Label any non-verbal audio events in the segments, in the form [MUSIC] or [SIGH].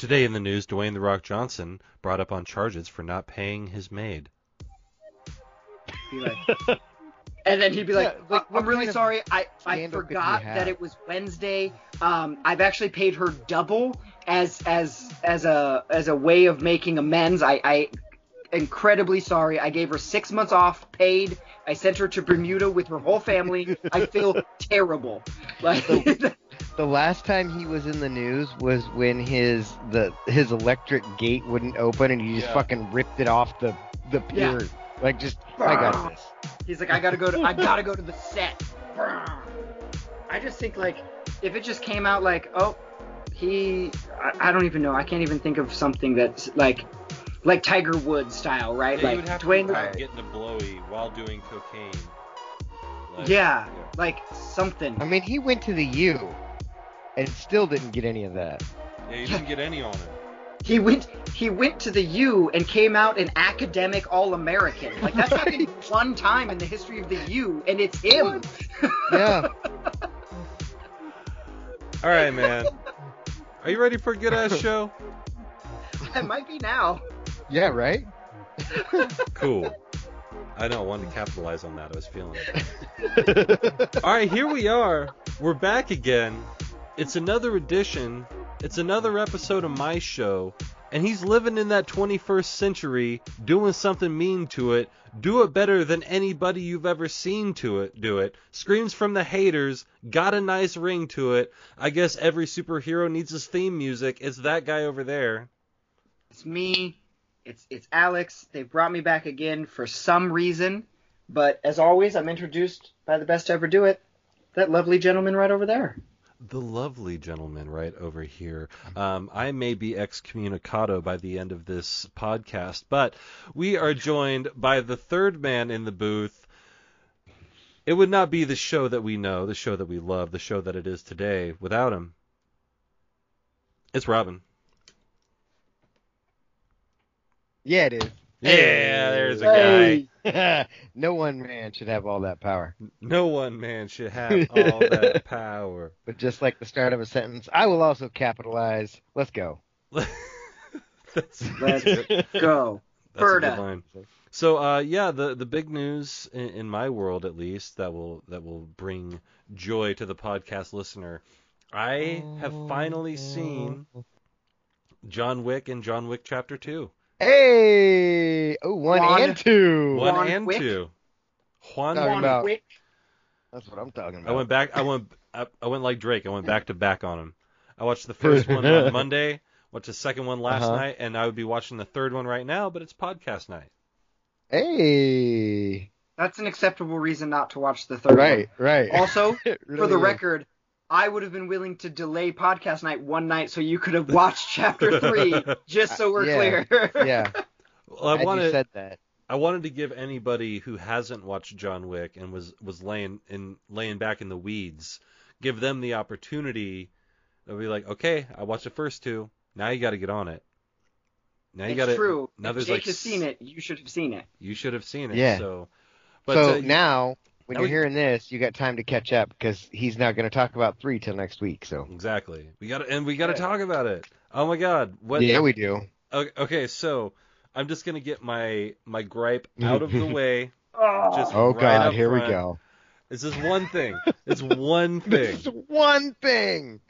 Today in the news, Dwayne The Rock Johnson brought up on charges for not paying his maid. Like- [LAUGHS] and then he'd be like, Yeah, like, "I'm really sorry. I, I scandal could you forgot that it was Wednesday. Um, I've actually paid her double as as as a as a way of making amends. I, I incredibly sorry. I gave her six months off, paid. I sent her to Bermuda with her whole family. I feel [LAUGHS] terrible. Like, The last time he was in the news was when his the his electric gate wouldn't open and he just Yeah. fucking ripped it off the the Yeah. pier. Like just I got this. He's like, I gotta go to, I gotta go to the set. I just think like, if it just came out like, oh, he, I, I don't even know. I can't even think of something that's like, like Tiger Woods style, right? Yeah, you like would have Dwayne. to getting a blowy while doing cocaine. Like, yeah, like something. I mean, he went to the U and still didn't get any of that. Yeah, you didn't get any on it. [LAUGHS] He went, he went to the U and came out an academic All-American. Like that's happened [LAUGHS] one time in the history of the U, and it's him. [LAUGHS] Yeah. All right, man. Are you ready for a good ass show? It might be now. yeah, right? Cool. I know. I wanted to capitalize on that. I was feeling it. All right, here we are. We're back again. It's another edition. It's another episode of my show. And he's living in that 21st century, doing something mean to it. Do it better than anybody you've ever seen to it. Do it. Screams from the haters. Got a nice ring to it. I guess every superhero needs his theme music. It's that guy over there. It's me. It's it's Alex. They brought me back again for some reason, but as always, I'm introduced by the best to ever do it. That lovely gentleman right over there. The lovely gentleman right over here. Um, I may be excommunicado by the end of this podcast, but we are joined by the third man in the booth. It would not be the show that we know, the show that we love, the show that it is today without him. It's Robin. Yeah, it is. Yeah, there's a guy. [LAUGHS] No one man should have all that power. No one man should have [LAUGHS] all that power. But just like the start of a sentence, I will also capitalize. Let's go. [LAUGHS] That's, Let's that's a go. good Berta. line. So uh, yeah, the the big news in, in my world at least that will that will bring joy to the podcast listener. I have finally seen John Wick and John Wick Chapter Two. Hey! Oh, one Juan- and two. One Juan and Wick? two. Juan Talking Wick. about- Quick. That's what I'm talking about. I went back. I went. I, I went like Drake. I went back to back on him. I watched the first one on [LAUGHS] Monday. Watched the second one last Uh-huh. night, and I would be watching the third one right now. But it's podcast night. Hey! That's an acceptable reason not to watch the third Right, right. one. Also, [LAUGHS] It for the is. record, I would have been willing to delay podcast night one night so you could have watched [LAUGHS] chapter three, just so we're Yeah. clear. Yeah, [LAUGHS] Well, I glad wanted. you said that. I wanted to give anybody who hasn't watched John Wick and was was laying in laying back in the weeds, give them the opportunity. They'll be like, okay, I watched the first two. Now you got to get on it. Now you it's got to. true. Now if there's Jake like has seen it. You should have seen it. You should have seen it. Yeah. So, but so uh, now, when now you're we- hearing this, you got time to catch up because he's not going to talk about three till next week. So exactly, we got to and we got to Yeah. talk about it. Oh my God, what? yeah, we do. Okay, okay, so I'm just gonna get my my gripe out of the [LAUGHS] way. Oh, Just Oh right God, here front. we go. It's just one thing. [LAUGHS] It's one thing. This [LAUGHS] one thing.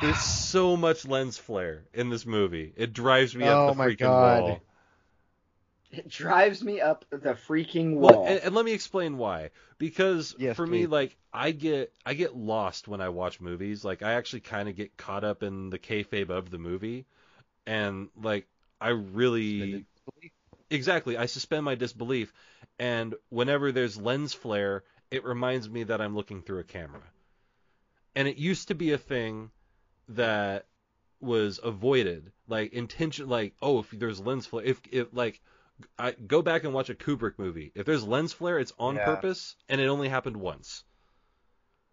There's so much lens flare in this movie. It drives me Oh up the my freaking God. wall. It drives me up the freaking Well, wall. and, and let me explain why. Because Yes, for me, like I get I get lost when I watch movies. Like I actually kind of get caught up in the kayfabe of the movie, and like I really exactly I suspend my disbelief. And whenever there's lens flare, it reminds me that I'm looking through a camera. And it used to be a thing that was avoided, like intention, like oh, if there's lens flare, if if like I go back and watch a Kubrick movie. If there's lens flare, it's on Yeah. purpose, and it only happened once.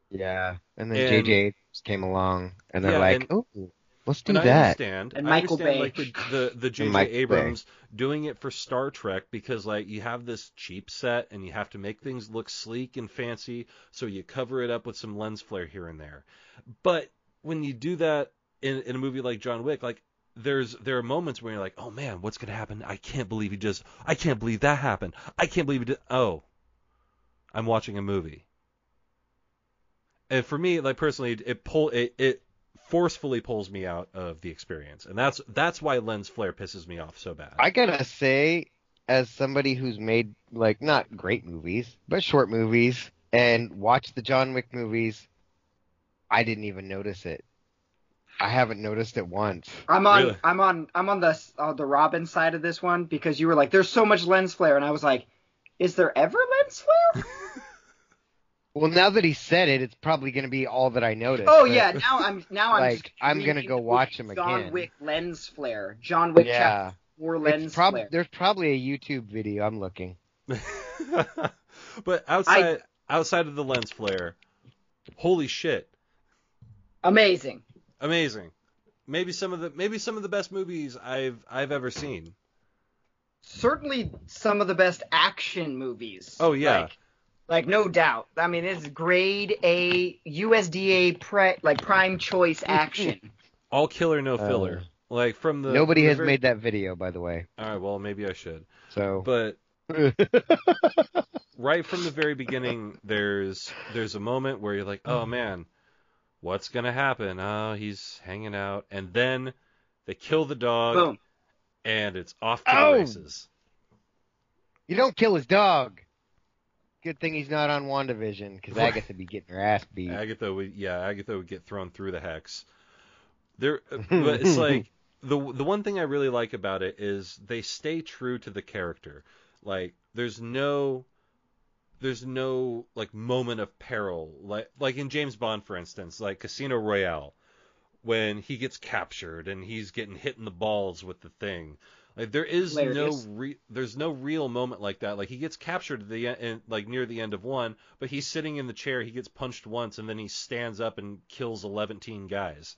Yeah, and then And- J.J. Came along, and they're Yeah, like, and- "Oh, let's do and I that." understand. And I Michael understand Bay. like the the, the J.J. Michael Bay. Abrams doing it for Star Trek because like you have this cheap set and you have to make things look sleek and fancy, so you cover it up with some lens flare here and there. But when you do that in in a movie like John Wick, like there's there are moments where you're like, oh man, what's gonna happen? I can't believe he just, I can't believe that happened. I can't believe he did. Oh, I'm watching a movie. And for me, like personally, it pull it, it forcefully pulls me out of the experience, and that's that's why lens flare pisses me off so bad. I gotta say, as somebody who's made like not great movies, but short movies, and watched the John Wick movies, I didn't even notice it. I haven't noticed it once. I'm on Really? I'm on I'm on the uh, the Robin side of this one because you were like, there's so much lens flare, and I was like, is there ever lens flare? [LAUGHS] Well, now that he said it, it's probably gonna be all that I noticed. oh yeah, now I'm now I'm Like, just I'm gonna go watch him John again. John Wick lens flare. John Wick yeah. chapter four lens It's prob- flare. there's probably a YouTube video. I'm looking. [LAUGHS] [LAUGHS] but outside outside of the lens flare, holy shit, Amazing. Amazing. Maybe some of the maybe some of the best movies I've I've ever seen. Certainly some of the best action movies. Oh, yeah. Like, like no doubt. I mean, it's grade A USDA pre, like prime choice action. [LAUGHS] All killer, no Uh, filler. like from the Nobody the has very- made that video, by the way. All right, well maybe I should. So. But [LAUGHS] right from the very beginning, there's there's a moment where you're like, oh man, what's gonna happen? Oh, he's hanging out, and then they kill the dog, Boom. and it's off to Oh! the races. you don't kill his dog. Good thing he's not on WandaVision, because. Agatha be getting her ass beat. Agatha would, yeah, Agatha would get thrown through the hex. There, [LAUGHS] but it's like the the one thing I really like about it is they stay true to the character. Like, there's no, there's no like moment of peril. Like like in James Bond, for instance, like Casino Royale, when he gets captured and he's getting hit in the balls with the thing. Like there is Hilarious. no re- there's no real moment like that. Like he gets captured at the end, like near the end of one, but he's sitting in the chair. He gets punched once, and then he stands up and kills 11 guys.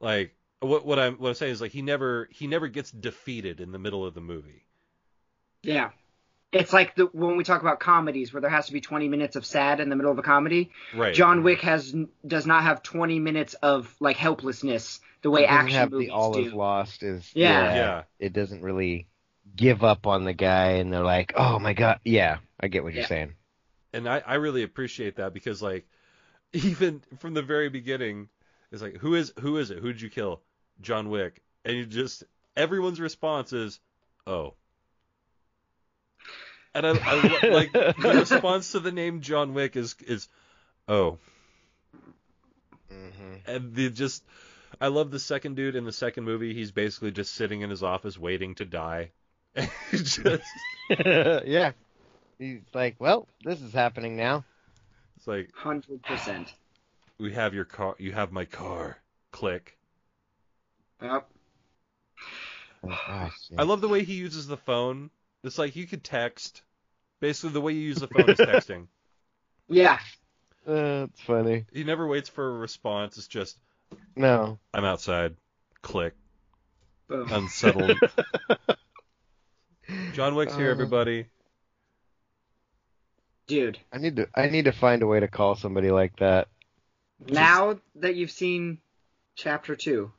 Like what what I'm what I'm saying is like he never he never gets defeated in the middle of the movie. Yeah. It's like the when we talk about comedies where there has to be 20 minutes of sad in the middle of a comedy. Right. John Wick has does not have 20 minutes of like helplessness the way It doesn't action have movies the all is do. lost is Yeah. Yeah. It doesn't really give up on the guy, and they're like, oh my god, yeah, I get what Yeah. you're saying. and I, I really appreciate that because like [LAUGHS] even from the very beginning it's like who is who is it who did you kill john wick and you just everyone's response is oh and i, I like the [LAUGHS] response to the name john wick is is oh hmm and the just i love the second dude in the second movie he's basically just sitting in his office waiting to die [LAUGHS] just [LAUGHS] yeah. He's like, well, this is happening now. it's like 100%. we have your car you have my car click Yep. Oh, gosh, I love the way he uses the phone. It's like you could text. Basically, the way you use the phone is texting. [LAUGHS] Yeah. Uh, it's funny. He never waits for a response. It's just, No. I'm outside. Click. Boom. Unsettled. [LAUGHS] John Wick's here, Uh, everybody. Dude, I need to. I need to find a way to call somebody like that. now that you've seen chapter 2,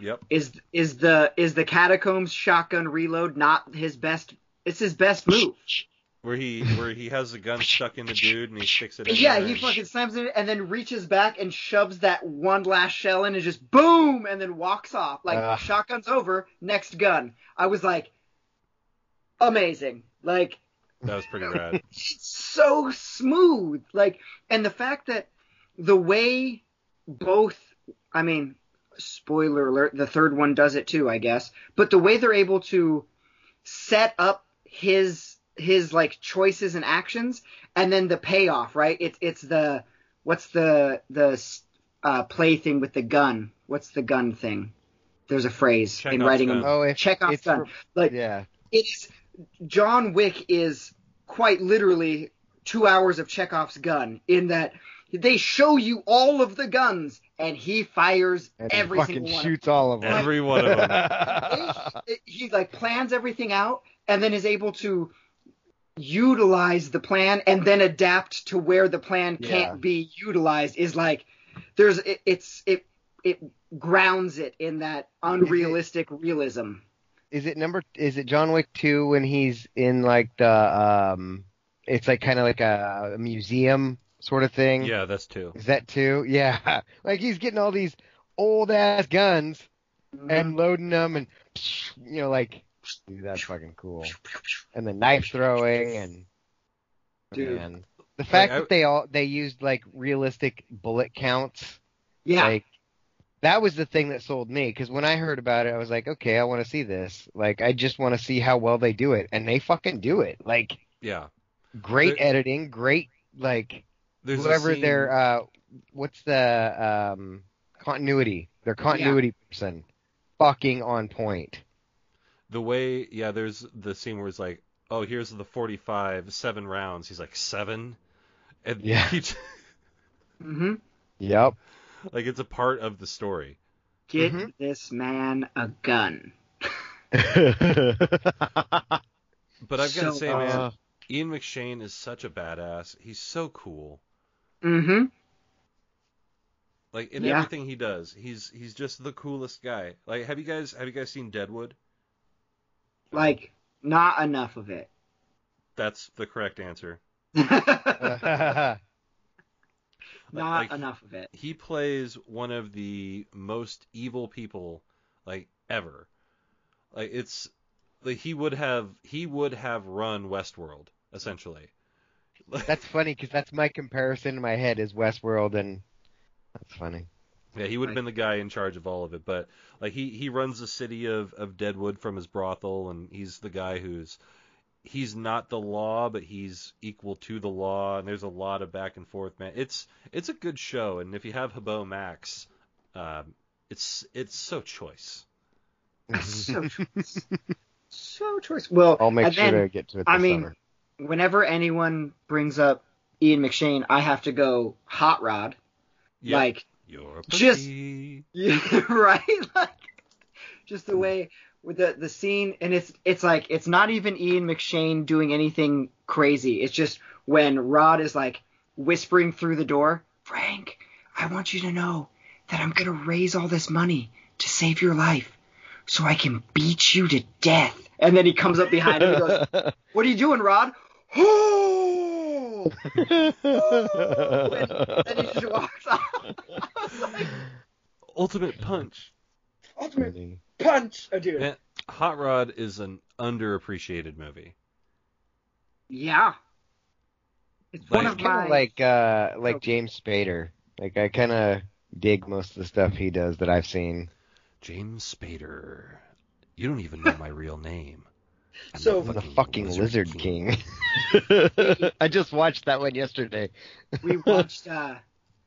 Yep. is is the is the catacombs shotgun reload not his best it's his best move. Where he where he has a gun stuck in the dude and he sticks it in. Yeah, there he fucking slams it and then reaches back and shoves that one last shell in and just boom and then walks off. Like Ugh. shotgun's over, next gun. I was like amazing. Like That was pretty rad. [LAUGHS] it's so smooth. Like and the fact that the way both I mean, spoiler alert, the third one does it too, I guess. But the way they're able to set up his his like choices and actions and then the payoff, right? It's it's the what's the the uh, play thing with the gun? What's the gun thing? There's a phrase in writing. gun. Oh, if Chekhov's it's gun. Like yeah. it's John Wick is quite literally two hours of Chekhov's gun in that they show you all of the guns and he fires And he every fucking single one. shoots all of them. Every one of them. It- he like plans everything out and then is able to utilize the plan and then adapt to where the plan Yeah. can't be utilized is like there's it, it's it it grounds it in that unrealistic realism. Is it number? Is it John Wick two when he's in like the um? It's like kind of like a, a museum sort of thing. Yeah, that's two. Is that two? Yeah. [LAUGHS] Like he's getting all these old ass guns and loading them and you know like dude that's fucking cool. [LAUGHS] And the knife throwing and Dude. man. The fact I- that they all they used like realistic bullet counts yeah, like that was the thing that sold me because when I heard about it I was like okay I want to see this. Like I just want to see how well they do it and they fucking do it. Like Yeah. great There- editing, great like There's whoever their uh what's the um continuity their continuity person fucking on point the way yeah there's the scene where it's like oh here's the 45 seven rounds. He's like seven? And Yeah. he j- [LAUGHS] hmm yep. Like it's a part of the story. Get Mhm. this man a gun. [LAUGHS] but i've got to So, say man Uh, ian mcshane is such a badass. He's so cool. Mm hmm like in Yeah. everything he does he's he's just the coolest guy. Like have you guys have you guys seen deadwood Like, not enough of it. that's the correct answer [LAUGHS] not Like- enough of it. he plays one of the most evil people like ever. Like it's like he would have he would have run Westworld essentially. that's funny because that's my comparison in my head is Westworld and that's funny yeah, he would have been the guy in charge of all of it, but like he he runs the city of of Deadwood from his brothel and he's the guy who's he's not the law but he's equal to the law and there's a lot of back and forth man. It's it's a good show and if you have HBO Max um it's it's so choice. [LAUGHS] So choice. so choice. Well, I'll make sure then, to get to it this I mean, summer whenever anyone brings up Ian McShane, I have to go Hot Rod. Yeah. Like, You're a Just- yeah, [LAUGHS] right? [LAUGHS] Like, just the way with the the scene, and it's it's like it's not even Ian McShane doing anything crazy. It's just when Rod is like whispering through the door, Frank, I want you to know that I'm gonna raise all this money to save your life, so I can beat you to death. And then he comes up behind him and goes, [LAUGHS] "What are you doing, Rod?" [GASPS] Oh, Oh! and he just walks off. [LAUGHS] I was like, Ultimate Punch. Ultimate punch, oh, dude. Man, Hot Rod is an underappreciated movie. Yeah. It's one Like- of kind my of like uh like. James Spader like I kind of dig most of the stuff he does that I've seen James Spader. You don't even know my real name. I'm So- the fucking Lizard, King. King. [LAUGHS] I just watched that one yesterday. we watched uh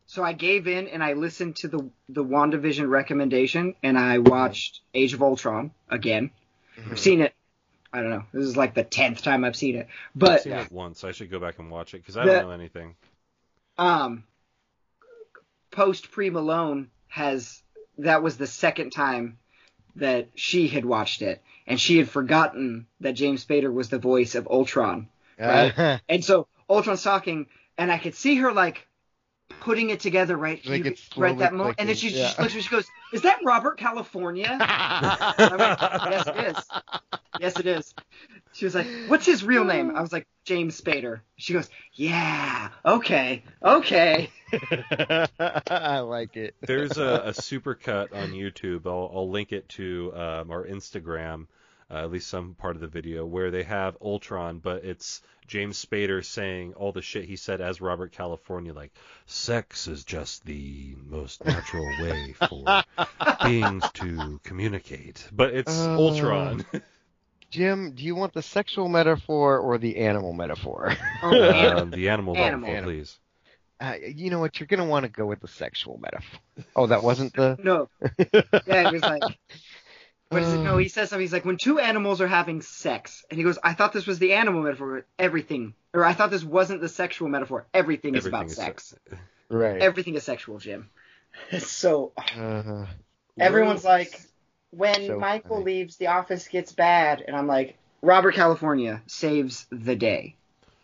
so I gave in and I listened to the the WandaVision recommendation and I watched Age of Ultron again. I've seen it I don't know. This is like the tenth time I've seen it. I've But seen it once. I should go back and watch it because I The- don't know anything. um post pre Malone has that was the second time that she had watched it and she had forgotten that James Spader was the voice of Ultron. Right. [LAUGHS] And so Ultron's talking, and I could see her like putting it together right, Like here- it's right that slowly moment, and then she clicking, just yeah. looks, she goes, "Is that Robert California?" [LAUGHS] I went, yes, it is. Yes, it is. She was like, "What's his real name?" I was like, "James Spader." She goes, "Yeah, okay, okay." [LAUGHS] I like it. There's a, a super cut on YouTube. I'll, I'll link it to um, our Instagram, uh, at least some part of the video, where they have Ultron, but it's James Spader saying all the shit he said as Robert California, like, sex is just the most natural [LAUGHS] way for beings to communicate. But it's Uh, Ultron. Jim, do you want the sexual metaphor or the animal metaphor? [LAUGHS] Oh, um, the animal, Animal. metaphor, please. Uh, you know what? You're gonna want to go with the sexual metaphor. Oh, that wasn't the. [LAUGHS] no, yeah, it was like. What is it? No, he says something. He's like, when two animals are having sex, and he goes, "I thought this was the animal metaphor. Everything, or I thought this wasn't the sexual metaphor. Everything is about is sex. right. Everything is sexual, Jim." [LAUGHS] so uh, everyone's like, when So Michael funny. leaves, the office gets bad, and I'm like, Robert California saves the day.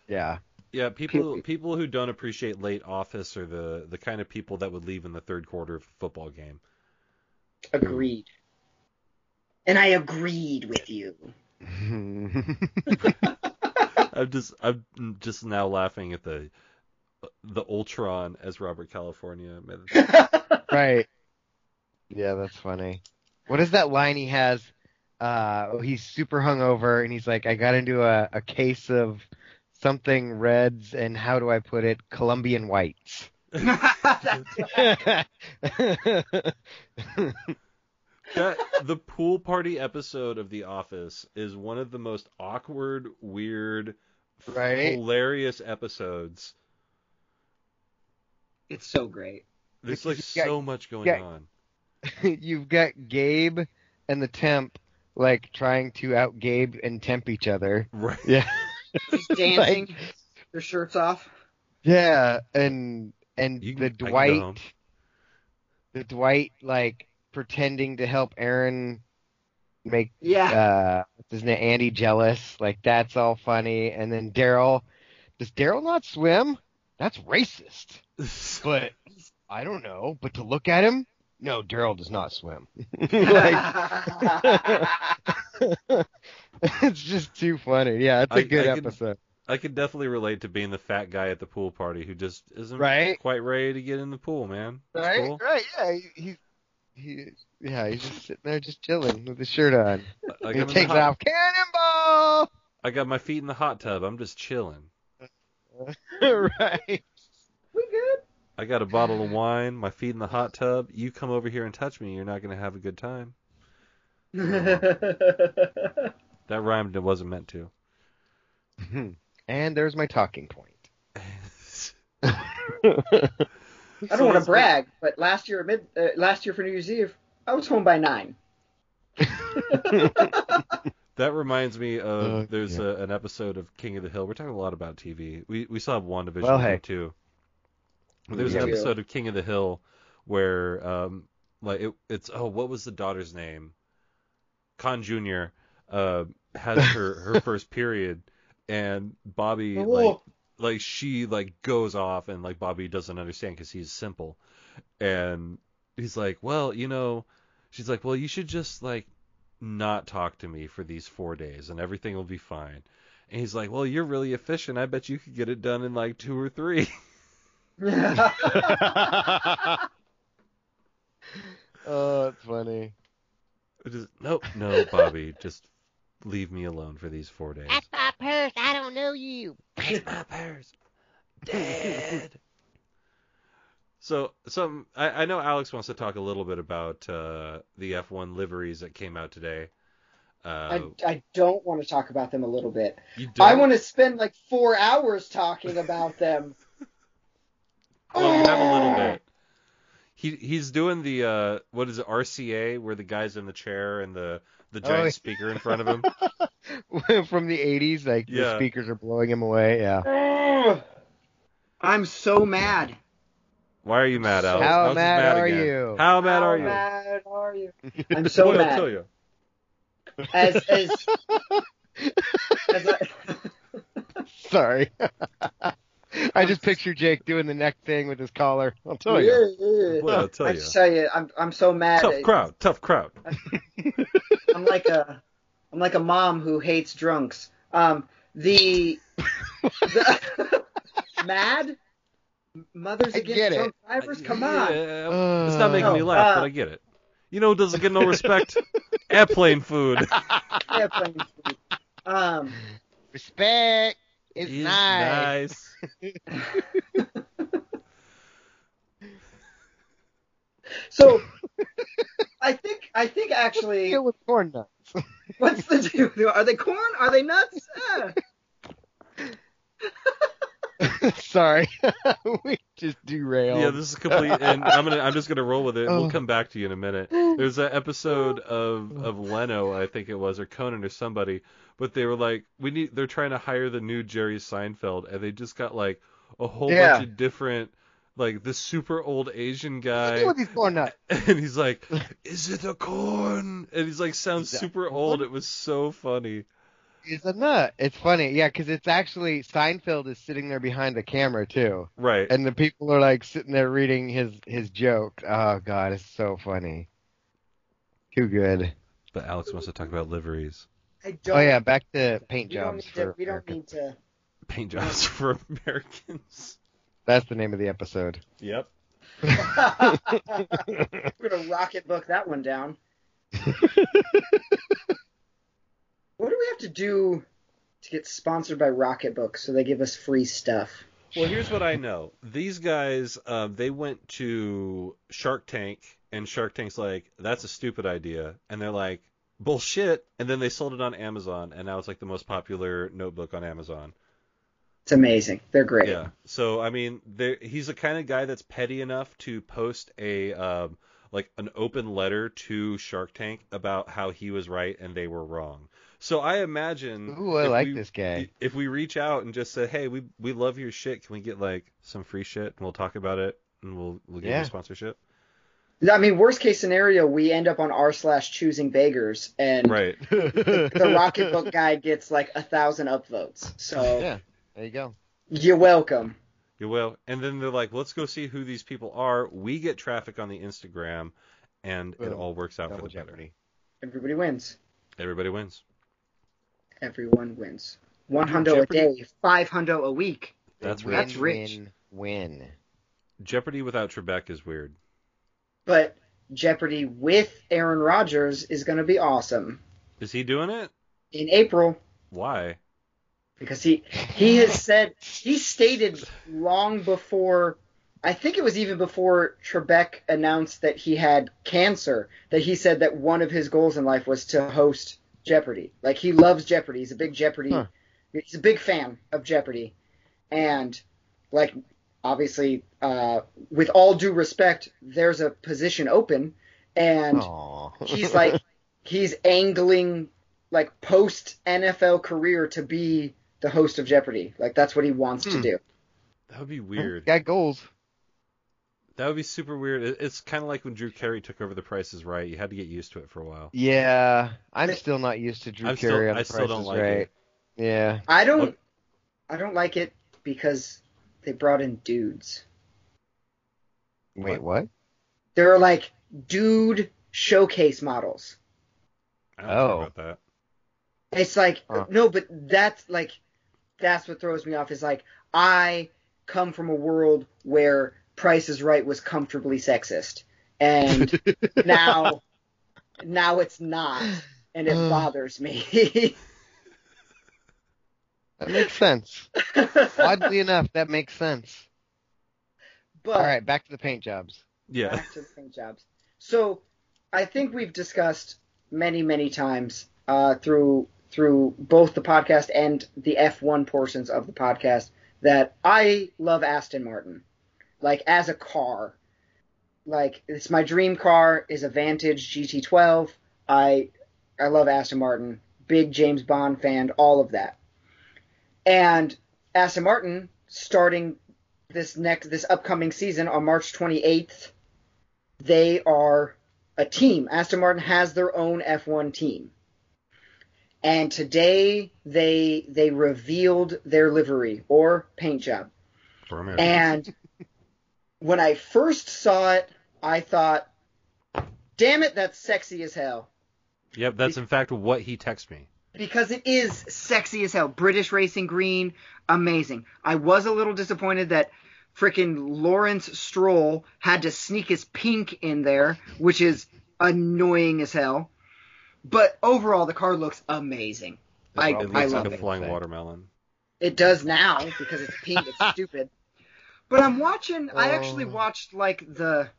yeah. Yeah, people people who don't appreciate late office are the the kind of people that would leave in the third quarter of a football game. Agreed. And I agreed with you. [LAUGHS] I'm just I'm just now laughing at the the Ultron as Robert California. [LAUGHS] right. Yeah, that's funny. What is that line he has? Uh, he's super hungover and he's like, I got into a, a case of something reds and how do I put it? Colombian whites. [LAUGHS] that the pool party episode of The Office is one of the most awkward, weird, right? hilarious episodes. It's so great. There's like so much going on. [LAUGHS] You've got Gabe and the temp like trying to out Gabe and temp each other. Right. Yeah. [LAUGHS] Just [LAUGHS] dancing, like, their shirts off. Yeah, and and you, the Dwight, the Dwight like pretending to help Aaron make yeah uh what's his name Andy jealous. Like that's all funny. And then Daryl, does Daryl not swim? That's racist. [LAUGHS] but I don't know. But to look at him, no, Daryl does not swim. [LAUGHS] like, [LAUGHS] it's just too funny. Yeah, it's a I, good I episode. I could definitely relate to being the fat guy at the pool party who just isn't right? quite ready to get in the pool, man. That's right, cool. right, yeah. He, he, yeah, he's just sitting there, just chilling with his shirt on. I, he takes off, cannonball. I got my feet in the hot tub. I'm just chilling. [LAUGHS] right. We good. I got a bottle of wine, my feet in the hot tub. You come over here and touch me, you're not going to have a good time. [LAUGHS] that rhymed. It wasn't meant to. [LAUGHS] and there's my talking point. [LAUGHS] I don't so want to brag, but last year mid uh, last year for New Year's Eve, I was home by nine. [LAUGHS] [LAUGHS] that reminds me of uh, there's yeah. a, an episode of King of the Hill. We're talking a lot about TV. We we saw WandaVision well, hey. too. There's an episode of King of the Hill where um like it, it's oh what was the daughter's name? Con Jr. Uh, has her her first period and Bobby oh. like like she like goes off and like Bobby doesn't understand because he's simple. And he's like well you know she's like well you should just like not talk to me for these four days and everything will be fine. And he's like well you're really efficient. I bet you could get it done in like two or three. [LAUGHS] [LAUGHS] Oh it's funny. Just nope no Bobby just leave me alone for these four days. That's my purse. I don't know you. That's my purse. Dead. so, some I, I, know Alex wants to talk a little bit about uh, the F1 liveries that came out today. Uh, I, I don't want to talk about them a little bit. You don't? I want to spend like four hours talking about them. well, you have a little bit. He he's doing the uh, what is it RCA where the guy's in the chair and the the giant oh, speaker in front of him. [LAUGHS] From the 80s, like yeah. the speakers are blowing him away. Yeah. [SIGHS] I'm so mad. Why are you mad, Alex? How mad, mad, are again? you? How mad How are you? mad are you? [LAUGHS] I'm so Boy, mad. I'll tell you. As as, as [LAUGHS] I... Sorry. [LAUGHS] I just picture Jake doing the neck thing with his collar. I'll tell you. Yeah, Well, I'll tell I you. tell you, I'm I'm so mad. Tough crowd, tough crowd. [LAUGHS] I'm like a I'm like a mom who hates drunks. Um, the, the [LAUGHS] mad mothers against drunk drivers. Come on. Yeah, it's not making me laugh, uh, but I get it. You know who doesn't get no respect? Airplane food. Airplane food. Um, respect is nice. nice. [LAUGHS] so I think I think actually deal with corn nuts. what's the deal? Are they corn? Are they nuts? Ah. [LAUGHS] [LAUGHS] [LAUGHS] Sorry, [LAUGHS] we just derailed. Yeah, this is complete, and I'm gonna I'm just gonna roll with it. We'll oh. come back to you in a minute. [LAUGHS] There's an episode of oh. of Leno, I think it was, or Conan or somebody, but they were like, we need. They're trying to hire the new Jerry Seinfeld, and they just got like a whole yeah. bunch of different like this super old Asian guy. With these corn nuts. And he's like, "Is it a corn?" And he's like, sounds super old. It was so funny. It's a nut. It's funny, yeah, because it's actually Seinfeld is sitting there behind the camera too, right? And the people are like sitting there reading his his joke. Oh god, it's so funny. Too good. But Alex wants to talk about liveries. I oh, don't. Oh yeah, back to paint jobs for to. We don't Americans. need to. Paint jobs [LAUGHS] for Americans. That's the name of the episode. Yep. [LAUGHS] We're gonna rocket book that one down. [LAUGHS] What do we have to do to get sponsored by Rocketbook so they give us free stuff? Well, here's what I know. These guys, um, they went to Shark Tank, and Shark Tank's like, "That's a stupid idea," and they're like, "Bullshit!" And then they sold it on Amazon, and now it's like the most popular notebook on Amazon. It's amazing. They're great. Yeah. So I mean, he's the kind of guy that's petty enough to post a um, like an open letter to Shark Tank about how he was right and they were wrong. So I imagine. Ooh, I like we- this guy. If we reach out and just say, "Hey, we we love your shit. Can we get like some free shit and we'll talk about it and we'll we'll give Yeah. you sponsorship." I mean, worst case scenario, we end up on r slash choosing beggars, and Right. [LAUGHS] the Rocketbook guy gets like a thousand upvotes. So [LAUGHS] Yeah, there you go. you're welcome. You will. And then they're like, "Let's go see who these people are." We get traffic on the Instagram, and it all works out Double for the better. Everybody wins. Everybody wins. Everyone wins. One Dude, hundo a day, five hundo a week. That's win. That's rich. Win, win. Jeopardy without Trebek is weird. But Jeopardy with Aaron Rodgers is going to be awesome Is he doing it? in April Why? because he he has said he stated long before I think it was even before Trebek announced that he had cancer that he said that one of his goals in life was to host Jeopardy. Like he loves Jeopardy. He's a big Jeopardy. Huh. He's a big fan of Jeopardy, and like obviously, uh, with all due respect, there's a position open, and he's like [LAUGHS] he's angling like post NFL career to be the host of Jeopardy. Like that's what he wants to Hmm. do. That would be weird. got goals. That would be super weird. It's kind of like when Drew Carey took over The Price is Right. You had to get used to it for a while. Yeah, I'm still not used to Drew I'm still- Carey on I The still Price don't is like Right. it. Yeah. I don't What- I don't like it because they brought in dudes. Wait, what? There are like dude showcase models. I don't care Oh. about that. It's like Huh. no, but that's like that's what throws me off is like I come from a world where Price is Right was comfortably sexist. And [LAUGHS] now now it's not and it Uh. bothers me. [LAUGHS] That makes sense. Oddly enough, that makes sense. but All right, back to the paint jobs. Yeah. back to the paint jobs. So I think we've discussed many, many times uh, through through both the podcast and the F1 portions of the podcast that I love Aston Martin, like as a car. Like it's my dream car is a Vantage GT12. I I love Aston Martin, big James Bond fan, all of that. And Aston Martin starting this next this upcoming season on March 28th they are a team. Aston Martin has their own F1 team. And today they they revealed their livery or paint job. And when I first saw it, I thought, "Damn it, that's sexy as hell." Yep, that's in fact what he texted me. because it is sexy as hell. British Racing Green, amazing. I was a little disappointed that frickin' Lawrence Stroll had to sneak his pink in there, which is annoying as hell. But overall, the car looks amazing. I, It It looks I like love a it. flying watermelon. It does now because it's pink. It's [LAUGHS] stupid. But I'm watching. I actually Oh. watched like the.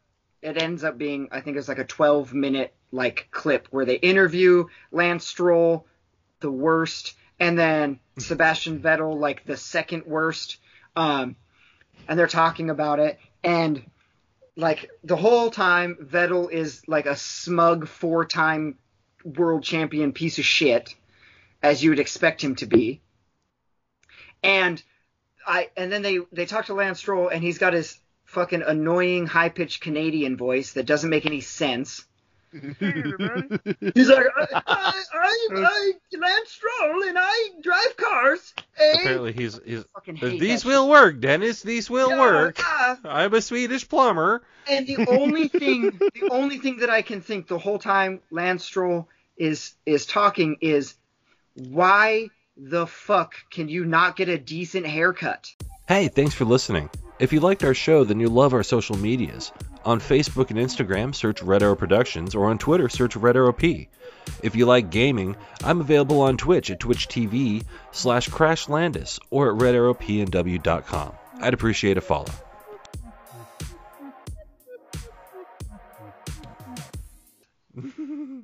It ends up being I think it's like a 12 minute like clip where they interview Lance Stroll, the worst, and then [LAUGHS] Sebastian Vettel like the second worst. Um, and they're talking about it and like the whole time Vettel is like a smug four time world champion piece of shit as you would expect him to be. And I and then they they talk to Lance Stroll and he's got his fucking annoying high pitched Canadian voice that doesn't make any sense. [LAUGHS] He's like, I, I, I, I Lance Stroll and I drive cars. Eh? Apparently apparently he's he's these that will work, Dennis. These will shit. work. Yeah. I'm a Swedish plumber. And the only thing, the only thing that I can think the whole time Lance Stroll is is talking is, why the fuck can you not get a decent haircut? Hey, thanks for listening. If you liked our show, then you'll love our social medias. On Facebook and Instagram, search Red Arrow Productions, or on Twitter, search Red Arrow P. If you like gaming, I'm available on Twitch at Twitch TV slash CrashLandis or at RedArrowPNW.com. I'd appreciate a follow.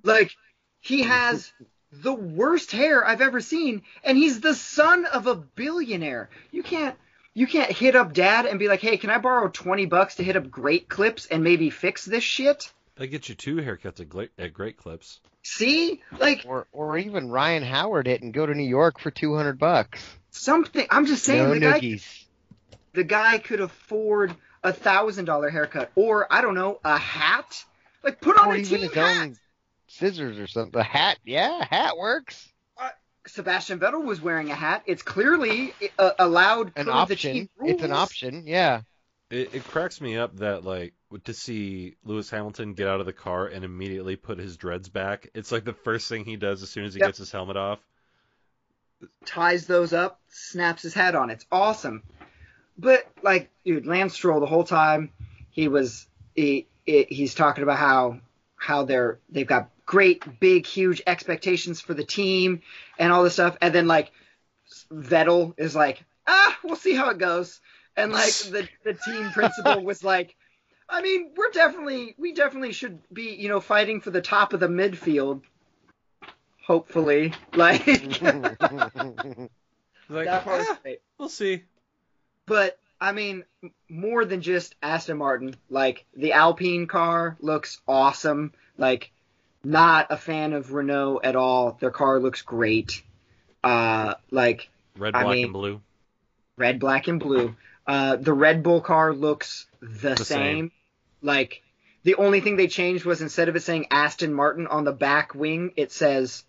Like, he has the worst hair I've ever seen, and he's the son of a billionaire. You can't. You can't hit up dad and be like, "Hey, can I borrow 20 bucks to hit up Great Clips and maybe fix this shit?" That gets you two haircuts at, Gla- at Great Clips. See? Like or or even Ryan Howard it and go to New York for two hundred bucks. something I'm just saying no the guy the guy could afford a thousand dollar haircut or I don't know a hat. Like put on a team hat. own scissors or something. A hat, yeah, hat works. Sebastian Vettel was wearing a hat. It's clearly uh, allowed An per the option. It's an option, yeah. It, it cracks me up that like to see Lewis Hamilton get out of the car and immediately put his dreads back. It's like the first thing he does as soon as he Yep. gets his helmet off. Ties those up, snaps his hat on. It's awesome. But like, dude, Lance Stroll the whole time he was he, he he's talking about how how they're they've got great big huge expectations for the team and all this stuff, and then like Vettel is like, ah, we'll see how it goes, and like the the team principal [LAUGHS] was like. I mean, we're definitely we definitely should be, you know, fighting for the top of the midfield. Hopefully, [LAUGHS] like [LAUGHS] Like, that part was "Ah, great. we'll see. But I mean, more than just Aston Martin. Like the Alpine car looks awesome. Like, not a fan of Renault at all. Their car looks great. Uh, like Red, I black, mean- and blue. red, black, and blue. Uh, the Red Bull car looks the, The same. same. Like the only thing they changed was instead of it saying Aston Martin on the back wing, it says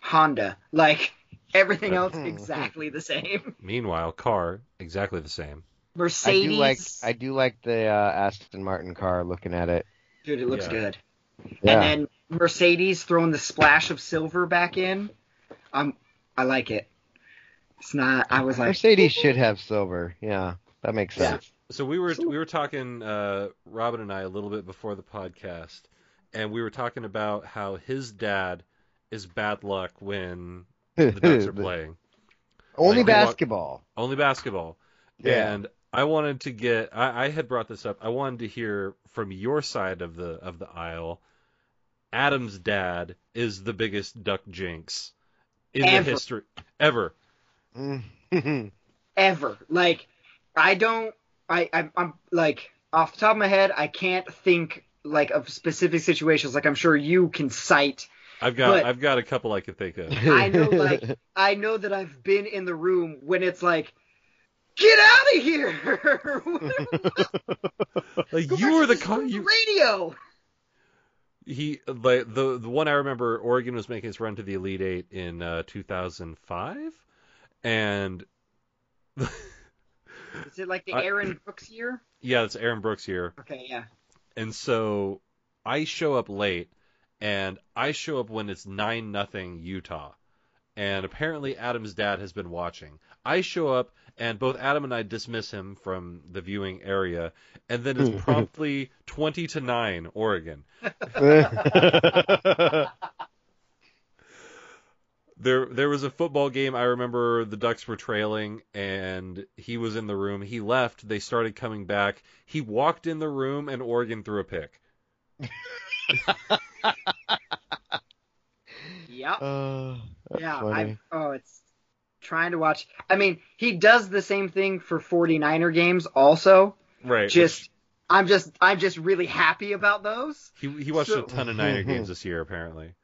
Honda. Like everything else exactly the same. [LAUGHS] Meanwhile, car exactly the same. I Mercedes. do like I do like the uh, Aston Martin car. Looking at it, Dude, it looks Yeah. good. Yeah. And then Mercedes throwing the splash of silver back in. Um, I like it. It's not. I was like, Mercedes should have silver. Yeah, that makes Yeah. sense. So we were we were talking uh, Robin and I a little bit before the podcast, and we were talking about how his dad is bad luck when the Ducks are [LAUGHS] playing Only Like, they want- basketball. only basketball. Yeah. And I wanted to get I, I had brought this up. I wanted to hear from your side of the of the aisle. Adam's dad is the biggest duck jinx in Ever. the history ever. [LAUGHS] Ever. Like, I don't. I, I I'm like off the top of my head, I can't think like of specific situations. Like I'm sure you can cite. I've got But- I've got a couple I could think of. I know, [LAUGHS] like I know that I've been in the room when it's like, get out of here. [LAUGHS] Like Go you were the this co- you, radio. he like the the one I remember Oregon was making its run to the Elite Eight in uh, 2005, and Is it like the [LAUGHS] I- Aaron Brooks year? yeah, it's Aaron Brooks here, Okay, yeah. and so I show up late, and I show up when it's nine nothing Utah, and apparently Adam's dad has been watching. I show up, and both Adam and I dismiss him from the viewing area, and then it's [LAUGHS] promptly twenty to nine Oregon. [LAUGHS] There, there was a football game. I remember the Ducks were trailing, and he was in the room. He left. They started coming back. He walked in the room, and Oregon threw a pick. [LAUGHS] Yep. Uh, that's yeah. I oh, it's trying to watch. I mean, he does the same thing for 49er games also. Right. Just I'm just I'm just really happy about those. he he watched so- a ton of Niner games this year, apparently.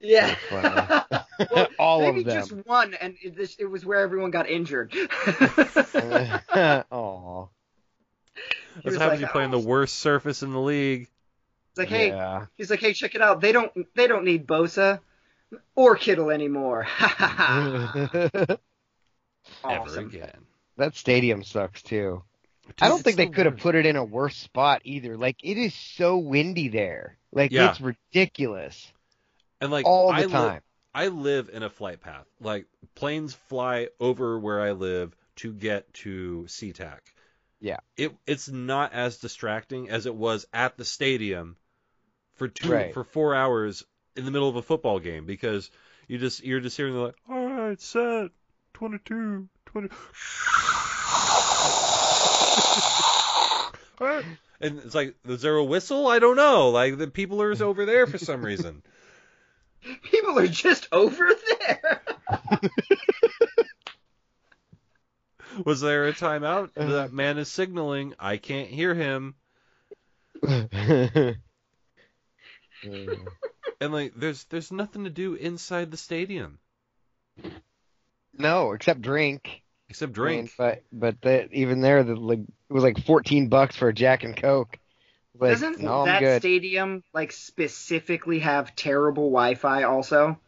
Yeah. [LAUGHS] Well, All maybe of them. Maybe just one, and it, it was where everyone got injured. [LAUGHS] [LAUGHS] Aw. He That's was what happens like, you play on the "Oh." worst surface in the league. It's like, hey, Yeah. he's like, hey, check it out. They don't they don't need Bosa or Kittle anymore. Ha ha ha. ever again. That stadium sucks too. Dude, I don't think they the could have put it in a worse spot either. Like it is so windy there. Like Yeah. it's ridiculous and like all I the li- time. I live in a flight path. Like planes fly over where I live to get to SeaTac. Yeah. It it's not as distracting as it was at the stadium for two Right. for four hours in the middle of a football game because you just you're just hearing like, all right, set, 22, 20. [LAUGHS] And it's like, is there a whistle? I don't know. Like the people are over there for some reason. [LAUGHS] People are just over there. [LAUGHS] Was there a timeout? Uh. That man is signaling. I can't hear him. And like, there's there's nothing to do inside the stadium no, except drink. except I drink. mean, but but the, even there, the like it was like fourteen bucks for a Jack and Coke. Like, Doesn't no, that good. stadium like specifically have terrible Wi-Fi? Also,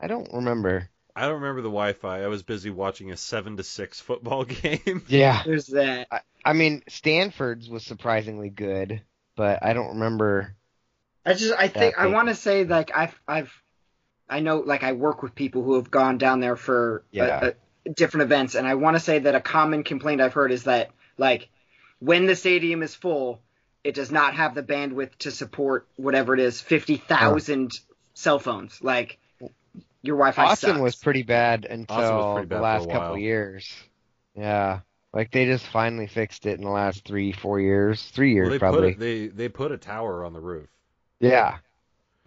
I don't remember. I don't remember the Wi-Fi. I was busy watching a seven to six football [LAUGHS] game. Yeah, there's that. I mean Stanford's was surprisingly good, but I don't remember. I just I think I want to say like I've I've I know like I work with people who have gone down there for uh, Yeah. uh, different events, and I want to say that a common complaint I've heard is that like when the stadium is full, it does not have the bandwidth to support whatever it is fifty thousand cell phones. Like your Wi-Fi Austin sucks. was pretty bad until pretty bad the last couple years. Yeah, like they just finally fixed it in the last three, four years, three years Well, they probably. put a, they they put a tower on the roof. Yeah.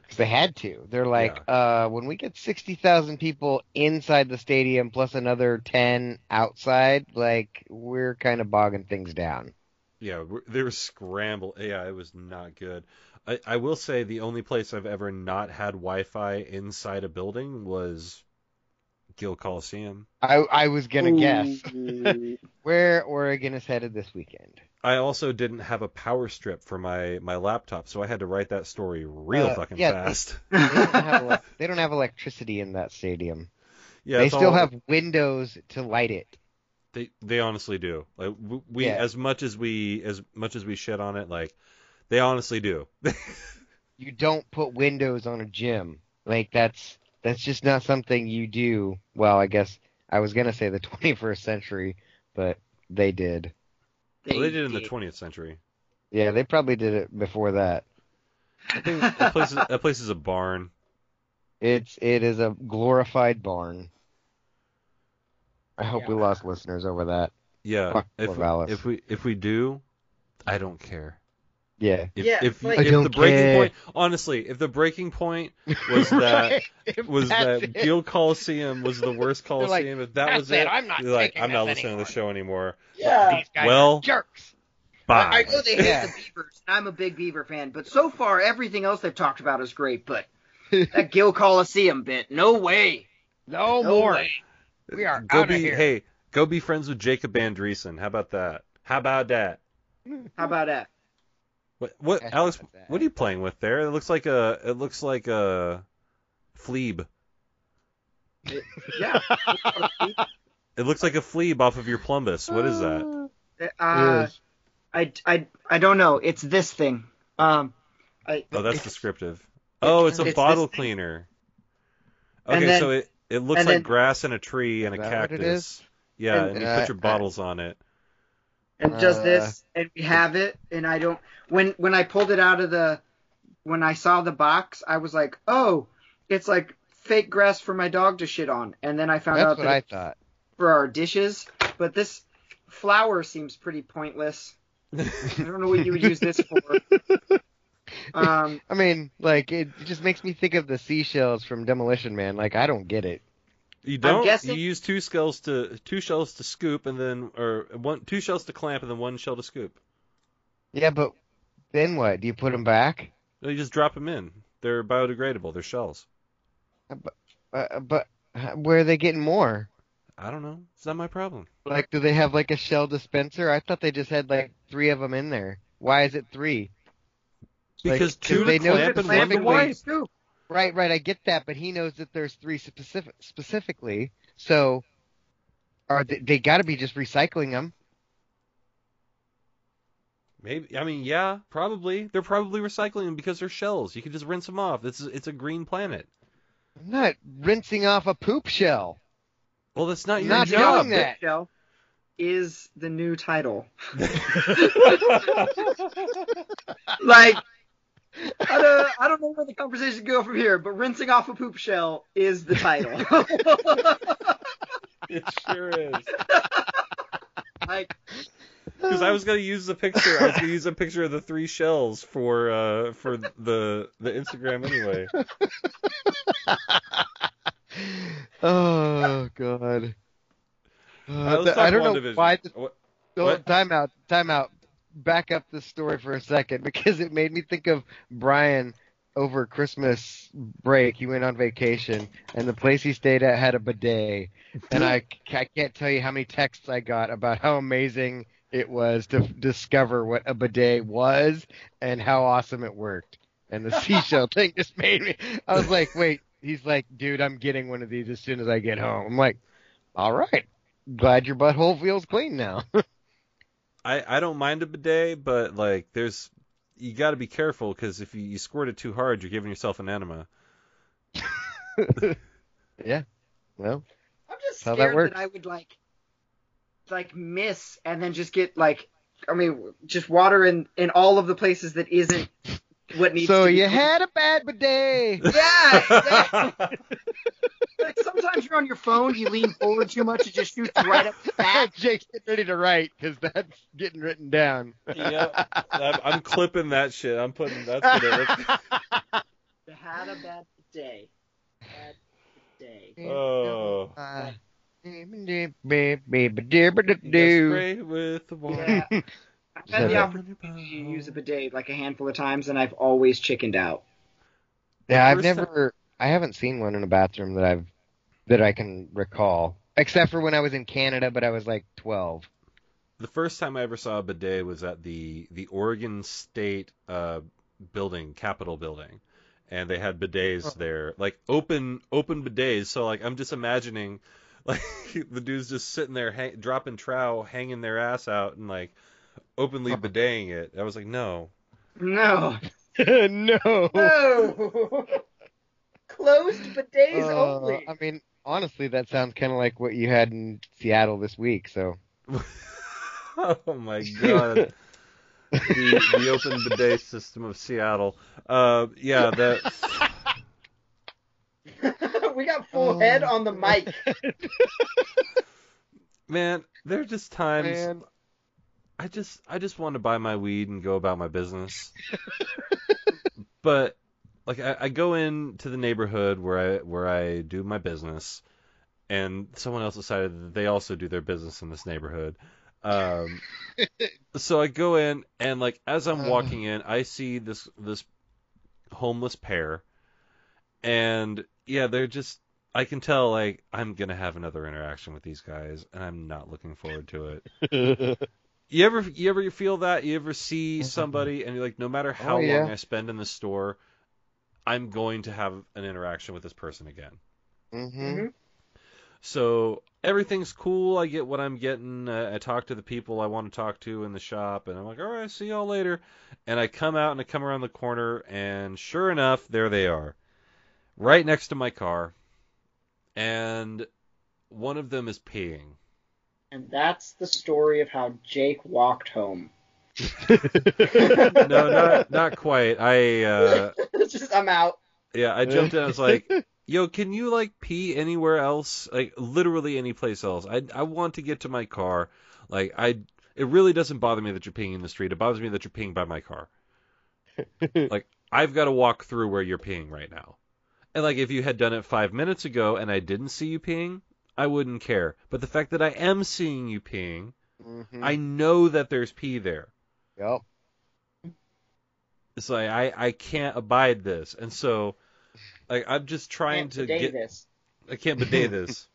'Cause they had to. They're like, uh, when we get 60,000 people inside the stadium plus another 10 outside, like, we're kind of bogging things down. Yeah, we're- they were scrambled. Yeah, it was not good. I, I will say the only place I've ever not had Wi-Fi inside a building was Gill Coliseum. I, I was going to guess Ooh. [LAUGHS] where Oregon is headed this weekend. I also didn't have a power strip for my my laptop, so I had to write that story real Uh, fucking yeah, fast. [LAUGHS] They don't, have [LAUGHS] they don't have electricity in that stadium. Yeah, they still all- have windows to light it. They they honestly do. Like we Yeah. as much as we as much as we shit on it, like they honestly do. [LAUGHS] You don't put windows on a gym. Like, that's, that's just not something you do. Well, I guess I was going to say the 21st century, but they did. Well, they did in the 20th century. Yeah, they probably did it before that. I think that place is, that place is a barn. It's it is a glorified barn. I hope we lost listeners over that. Yeah, Fuck if Corvallis. if we if we do, I don't care. Yeah. If, Yeah, if, like- I if don't the breaking care. point, honestly, if the breaking point was [LAUGHS] that If was that's that it. Gill Coliseum was the worst They're like, Coliseum, if that was it, it, I'm not like, I'm not this listening to the show anymore. yeah. These guys Well- are jerks. Bye. I, I know they hate Yeah. the Beavers, and I'm a big Beaver fan, but so far everything else they've talked about is great. But [LAUGHS] that Gill Coliseum bit, no way. No, No more. way. We are go out be of here. hey, go be friends with Jacob Andreessen. How about that? How about that? How about that? What what How Alex? What are you playing with there? It looks like a it looks like a fleeb. Yeah. [LAUGHS] It looks like a fleeb off of your plumbus. What is that? Uh, Yes. I, I, I don't know. It's this thing. Um, I, Oh, that's descriptive. Oh, it's a it's bottle cleaner. Okay, then- so it it looks like then- grass and a tree and a Is that what it cactus. Yeah, And- and you Uh, put your uh, bottles on it. And Uh, this, and we have it, and I don't. When when I pulled it out of the, when I saw the box, I was like, oh, it's like fake grass for my dog to shit on, and then I found That's out what that I thought. for our dishes. But this flower seems pretty pointless. I don't know what you would use this for. [LAUGHS] Um, I mean, like it just makes me think of the seashells from Demolition Man. Like I don't get it. You don't. guessing- You use two shells to two shells to scoop, and then or one two shells to clamp, and then one shell to scoop. Yeah, but then what? Do you put them back? No, You just drop them in. They're biodegradable. They're shells. Uh, but uh, where are they getting more? I don't know. It's not my problem. Like, do they have like a shell dispenser? I thought they just had like three of them in there. Why is it three? Like, two to know clamp that and one to wipe. Right, right. I get that, but he knows that there's three specific specifically. So Are they, they got to be just recycling them? Maybe I mean yeah, probably. They're probably recycling them because they're shells. You can just rinse them off. It's it's a green planet. I'm not rinsing off a poop shell. Well, that's not your Not job. doing that. Shell is the new title. [LAUGHS] [LAUGHS] Like, I don't, I don't know where the conversation go from here, but rinsing off a poop shell is the title. [LAUGHS] it sure is. like, Because I was gonna use the picture. I was gonna use a picture of the three shells for uh for the the Instagram anyway. [LAUGHS] oh God. Uh, let's th- talk I don't know why. The, What- oh, what? time out. Time out. Back up the story for a second [LAUGHS] because it made me think of Brian over Christmas break. He went on vacation and the place he stayed at had a bidet. And I, I can't tell you how many texts I got about how amazing it was to discover what a bidet was and how awesome it worked. And the seashell [LAUGHS] thing just made me. I was like, wait. He's like, dude, I'm getting one of these as soon as I get home. I'm like, all right. Glad your butthole feels clean now. [LAUGHS] I I don't mind a bidet, but like there's you got to be careful because if you, you squirt it too hard, you're giving yourself an enema. [LAUGHS] yeah. Well, I'm just scared that that. I would like, like miss and then just get like, I mean, just water in in all of the places that isn't what needs. so to be So you cleaned. had a bad bidet. Yeah, exactly. [LAUGHS] like sometimes you're on your phone, you lean forward too much, it just shoots right up the back. [LAUGHS] Jake's getting ready to write because that's getting written down. yep, I'm, I'm clipping that shit. I'm putting that's gonna. I [LAUGHS] had a bad day. Bad day. Oh. Uh, You got spray with the water. Yeah. [LAUGHS] I've had the Yeah. opportunity to use a bidet like a handful of times, and I've always chickened out. Yeah, I've First never, I haven't seen one in a bathroom that I've, that I can recall, except for when I was in Canada, but I was like 12. The first time I ever saw a bidet was at the the Oregon State uh, building, Capitol building, and they had bidets Oh. there, like open open bidets. So like I'm just imagining, [LAUGHS] like the dudes just sitting there, hang, dropping trow, hanging their ass out, and like openly Uh-huh. bideting it. I was like, no. No. [LAUGHS] no. No. [LAUGHS] Closed bidets Uh, only. I mean, honestly, that sounds kind of like what you had in Seattle this week. So [LAUGHS] oh my god. the the open bidet system of Seattle. Uh, yeah, that [LAUGHS] we got full Oh. head on the mic. [LAUGHS] man, there are just times man, I just I just want to buy my weed and go about my business. but like I, I go into the neighborhood where I where I do my business, and someone else decided that they also do their business in this neighborhood. Um, [LAUGHS] so I go in and like as I'm Uh. walking in, I see this this homeless pair, and yeah, they're just. I can tell like I'm gonna have another interaction with these guys, and I'm not looking forward to it. [LAUGHS] You ever you ever feel that? You ever see somebody and you're like, no matter how Oh, yeah. long I spend in the store, I'm going to have an interaction with this person again. hmm So everything's cool. I get what I'm getting. Uh, I talk to the people I want to talk to in the shop, and I'm like, all right, see y'all later. And I come out and I come around the corner, and sure enough, there they are, right next to my car, and one of them is peeing. And that's the story of how Jake walked home. [LAUGHS] No, not not quite. I uh, it's just I'm out. Yeah, I jumped in. I was like, "Yo, can you like pee anywhere else? Like literally any place else? I I want to get to my car. Like I, it really doesn't bother me that you're peeing in the street. It bothers me that you're peeing by my car. [LAUGHS] like I've got to walk through where you're peeing right now. And like if you had done it five minutes ago and I didn't see you peeing, I wouldn't care. But the fact that I am seeing you peeing, hmm I know that there's pee there. Yep. It's like I I can't abide this, and so like I'm just trying Can't to get. this. I can't bidet [LAUGHS] this.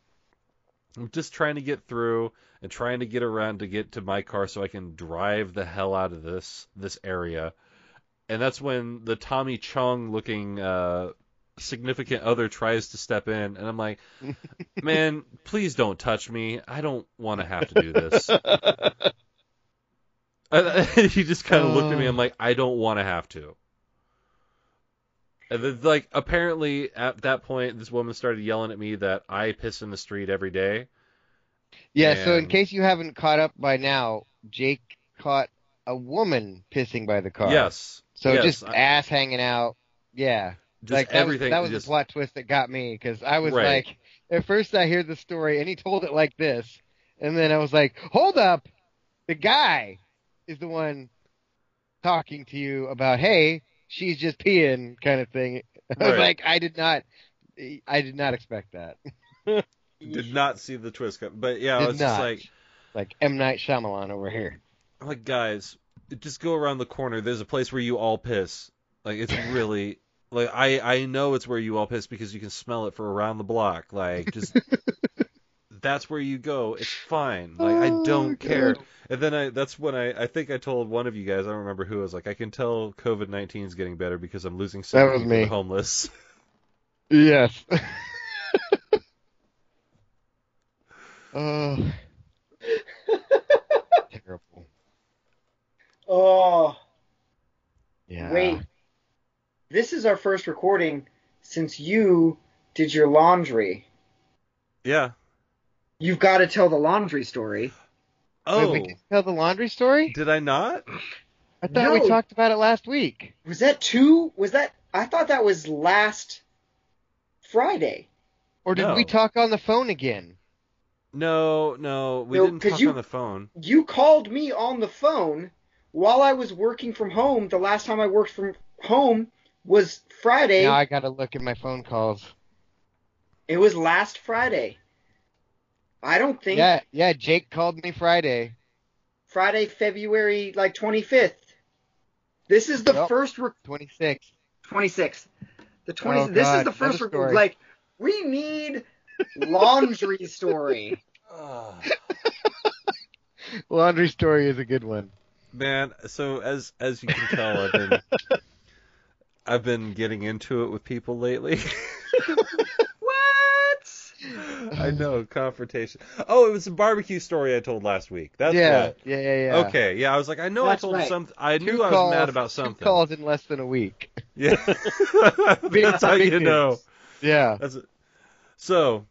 I'm just trying to get through and trying to get around to get to my car so I can drive the hell out of this this area. And that's when the Tommy Chong looking uh, significant other tries to step in, and I'm like, [LAUGHS] man, please don't touch me. I don't want to have to do this. [LAUGHS] And [LAUGHS] he just kind of looked at me. I'm uh. like, I don't want to have to. And then, like, apparently at that point, this woman started yelling at me that I piss in the street every day. Yeah, so in case you haven't caught up by now, Jake caught a woman pissing by the car. Yes. So yes, just I- ass hanging out. Yeah. just like that everything. Was, that was just, the plot twist that got me because I was Right. like, at first I hear the story and he told it like this, and then I was like, hold up, the guy is the one talking to you about, hey, she's just peeing kind of thing. [LAUGHS] I was Right. like, I did not, I did not expect that. [LAUGHS] did not see the twist coming. But yeah, Did it's just not. like, Like M Night Shyamalan over here. I'm like guys, just go around the corner. There's a place where you all piss. Like it's [LAUGHS] really like I I know it's where you all piss because you can smell it for around the block. Like just that's where you go. It's fine. Like I Oh, don't care. God. And then I that's when I I think I told one of you guys I don't remember who I was like I can tell COVID nineteen is getting better because I'm losing That sympathy was me. homeless. [LAUGHS] Yes. [LAUGHS] oh. [LAUGHS] Terrible. Oh, Yeah. wait. This is our first recording since you did your laundry. yeah. You've got to tell the laundry story. Oh. Wait, Oh, we didn't tell the laundry story? did I not? I thought we talked about it last week. Was that two? Was that? I thought that was last Friday. Or did No. we talk on the phone again? No, no, we No, didn't 'cause talk you- on the phone. You called me on the phone while I was working from home. The last time I worked from home was Friday. Now I gotta look at my phone calls. It was last Friday. I don't think Yeah, yeah, Jake called me Friday. Friday, February like 25th. This is the Yep. first re- 26. 26th. The 20 Oh, This is the first another re- like we need laundry [LAUGHS] story. [LAUGHS] Laundry story is a good one. Man, so as as you can tell, I've been [LAUGHS] I've been getting into it with people lately. I mm. know confrontation. Oh, it was a barbecue story I told last week. That's yeah, what. yeah, yeah, yeah. Okay, yeah, I was like, I know That's I told right. something. I Two knew I was mad about Two something. calls in less than a week. Yeah, [LAUGHS] [LAUGHS] that's how you know. Yeah. That's it. So,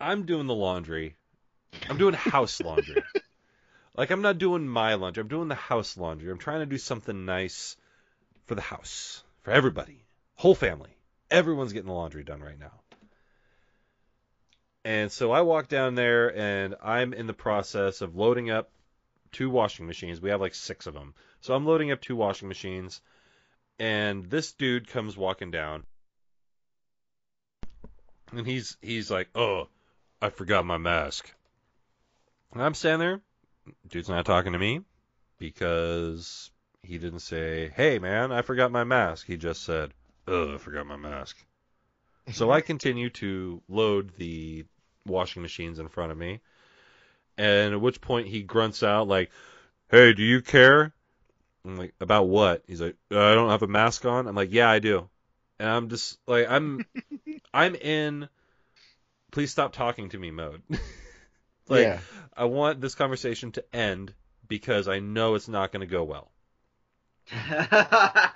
I'm doing the laundry. I'm doing house laundry. [LAUGHS] like I'm not doing my laundry. I'm doing the house laundry. I'm trying to do something nice for the house, for everybody, whole family. Everyone's getting the laundry done right now. And so I walk down there and I'm in the process of loading up two washing machines. We have like six of them. So I'm loading up two washing machines and this dude comes walking down. And he's he's like oh i forgot my mask. And i'm standing there. Dude's not talking to me because he didn't say hey man i forgot my mask. He just said oh i forgot my mask. So i [LAUGHS] continue to load the washing machines in front of me and at which point he grunts out like hey do you care I'm like, about what? He's like, "Uh, I don't have a mask on. I'm like, yeah, I do. And I'm just like, I'm, [LAUGHS] I'm in. Please stop talking to me mode. [LAUGHS] like, yeah. I want this conversation to end because I know it's not going to go well. [LAUGHS]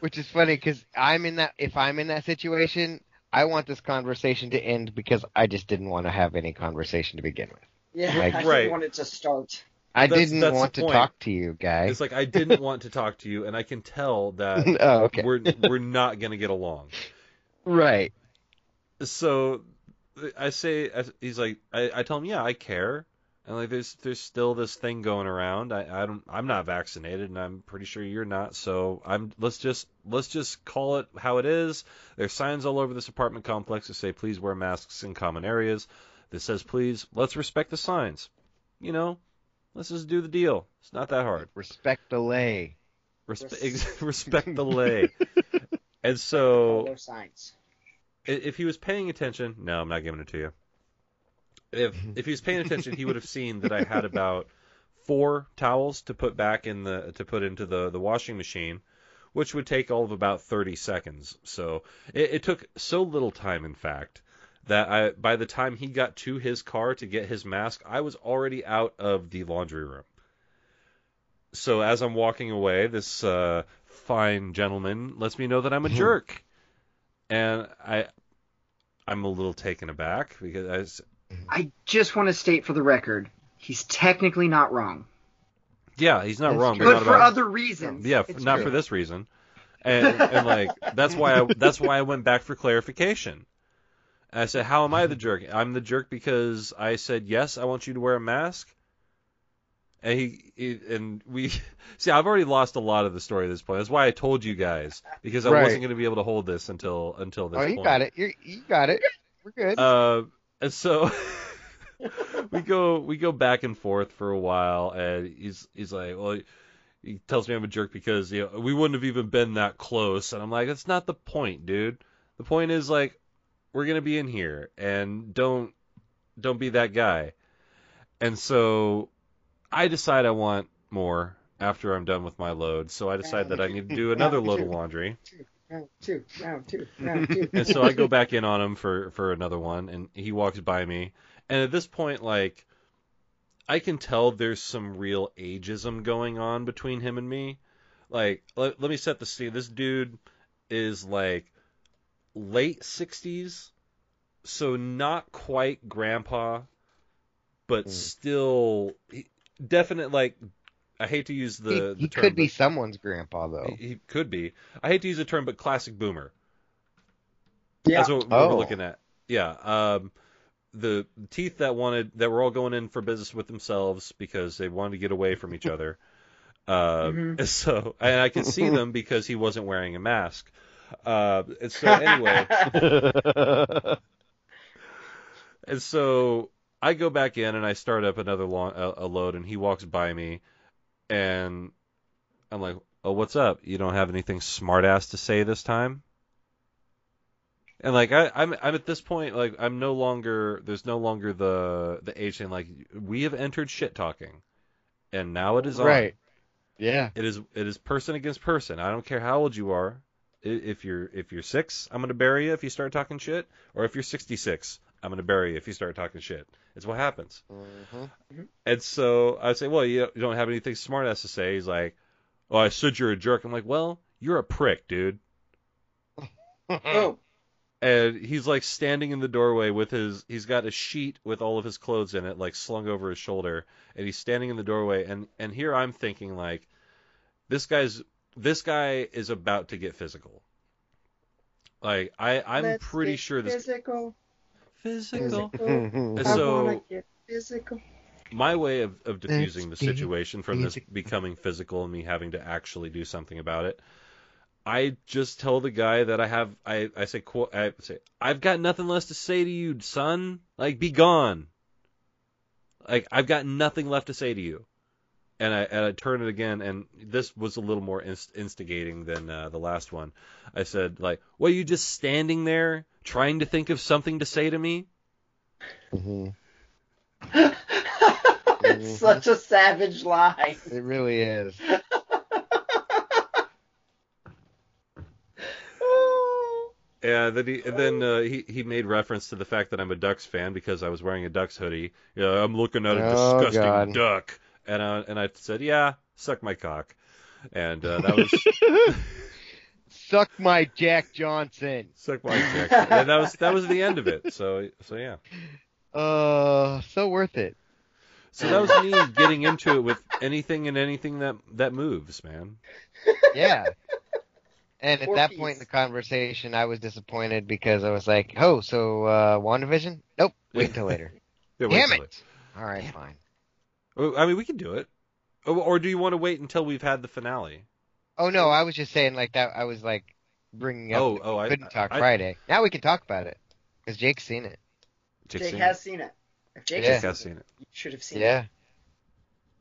Which is funny because I'm in that. If I'm in that situation, I want this conversation to end because I just didn't want to have any conversation to begin with. yeah, Like- I just Right. wanted to start. I That's- didn't that's want to talk to you, guy. It's like I didn't want to talk to you, and I can tell that [LAUGHS] oh, okay. we're we're not going to get along. right. so I say he's like I, I tell him yeah I care and like there's there's still this thing going around. I, I don't I'm not vaccinated and I'm pretty sure you're not. So I'm let's just let's just call it how it is. There's signs all over this apartment complex that say please wear masks in common areas. That says please let's respect the signs. You know let's just do the deal. It's not that hard. Respect the lay. Respe- [LAUGHS] respect the lay. And so those signs. If he was paying attention, no, I'm not giving it to you. If [LAUGHS] if he was paying attention, he would have seen that I had about four towels to put back in the to put into the the washing machine, which would take all of about 30 seconds. So it, it took so little time, in fact, that I by the time he got to his car to get his mask, I was already out of the laundry room. So as I'm walking away, this uh, fine gentleman lets me know that I'm a [LAUGHS] jerk, and I I'm a little taken aback because I s- I just want to state for the record, he's technically not wrong, yeah he's not That's wrong, true. but but not for about other reasons. yeah It's not true. for this reason, and and like that's why I that's why I went back for clarification. And I said, "How am I the jerk? I'm the jerk because I said yes. I want you to wear a mask." And he, he and we [LAUGHS] see. I've already lost a lot of the story at this point. That's why I told you guys because I Right. wasn't going to be able to hold this until until this Oh, you point. got it. You you got it. We're good. Uh, and so [LAUGHS] we go we go back and forth for a while, and he's he's like, well, he tells me I'm a jerk because you know we wouldn't have even been that close, and I'm like, that's not the point, dude. The point is like we're gonna be in here, and don't don't be that guy. And so I decide I want more after I'm done with my load, so I decide that I need to do another load of laundry. [LAUGHS] Round two, round two, [LAUGHS] round two. And so I go back in on him for for another one, and he walks by me. And at this point, like, I can tell there's some real ageism going on between him and me. Like, let, let me set the scene. This dude is like late 60s, so not quite grandpa, but Mm. still he, definite. Like, I hate to use the, he the he term, could be but- someone's grandpa though. he, he could be. I hate to use the term, but classic boomer. Yeah. That's what, what we're Oh. looking at. Yeah. Um, the teeth that wanted that were all going in for business with themselves because they wanted to get away from each other. [LAUGHS] Uh, Mhm. [LAUGHS] So, and I could see them because he wasn't wearing a mask. Uh, and so anyway, [LAUGHS] and so I go back in and I start up another lo- a, a load, and he walks by me, and I'm like, "Oh, what's up? You don't have anything smart ass to say this time?" And like I, I'm, I'm at this point, like I'm no longer, there's no longer the the age thing. Like we have entered shit talking, and now it is on. right. Yeah. It is it is person against person. I don't care how old you are. If you're if you're six, I'm gonna bury you if you start talking shit. Or if you're 66, I'm gonna bury you if you start talking shit. It's what happens. Mhm. And so I say, well, you you don't have anything smart ass to say. He's like, oh, I said you're a jerk. I'm like, well, you're a prick, dude. [LAUGHS] oh, And he's like standing in the doorway with his he's got a sheet with all of his clothes in it like slung over his shoulder and he's standing in the doorway and and here I'm thinking like this guy's this guy is about to get physical. Like I I'm Let's pretty sure this physical. Physical. Physical. So- wanna get physical. My way of of diffusing the Let's get situation from this becoming physical and me having to actually do something about it. I just tell the guy that I have I, I say quote I say I've got nothing less to say to you, son. Like be gone. Like I've got nothing left to say to you. And I and I turn it again and this was a little more inst- instigating than uh, the last one. I said like, "What are you just standing there trying to think of something to say to me?" Mhm. it's [LAUGHS] such a savage lie. It really is. [LAUGHS] Yeah, then he and then uh, he he made reference to the fact that I'm a Ducks fan because I was wearing a Ducks hoodie. Yeah, I'm looking at a Oh, disgusting God. duck, and uh, and I said, yeah, suck my cock, and uh, that was [LAUGHS] Suck my Jack Johnson. suck my dick, and that was that was the end of it. So so yeah, Uh, so worth it. so that was me getting into it with anything and anything that that moves, man. Yeah. And at Four that piece. point in the conversation, I was disappointed because I was like, "Oh, so uh, WandaVision? Nope, wait until later." [LAUGHS] Yeah, wait Damn till it! All right, fine. Oh, I mean, we can do it, or, or do you want to wait until we've had the finale? Oh no, I was just saying like that. I was like bringing up. Oh, oh, we I- couldn't talk I- Friday. Now we can talk about it because Jake's seen it. Jake Jake seen has it? seen it. If Jake Yeah. has seen seen it. it, you should have seen it. Yeah.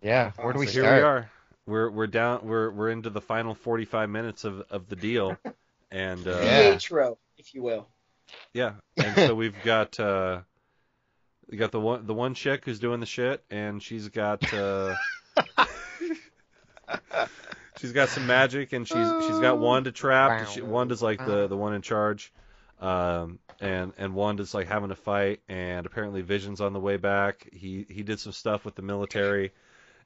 Yeah. Where do we So here we are. We're we're down. We're we're into the final 45 minutes of of the deal, [LAUGHS] and uh, it. Yeah. PH row, if you will. Yeah, and so we've got uh, we got the one the one chick who's doing the shit, and she's got uh, [LAUGHS] she's got some magic, and she's she's got Wanda trapped. She, Wanda's like the the one in charge, um, and and Wanda's like having a fight, and apparently Vision's on the way back. He he did some stuff with the military,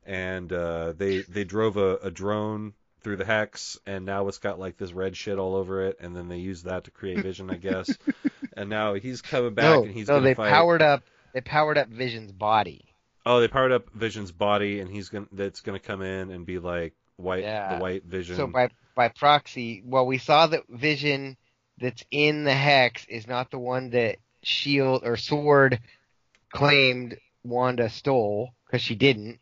and uh, they they drove a, a drone through the hex, and now it's got like this red shit all over it, and then they used that to create Vision, I guess. [LAUGHS] and now he's coming back, no, and he's no, gonna they fight. powered up. They powered up Vision's body. Oh, they powered up Vision's body, and he's gonna that's gonna come in and be like white, Yeah. the white Vision. So by by proxy, well, we saw that Vision that's in the hex is not the one that Shield or Sword claimed Wanda stole because she didn't,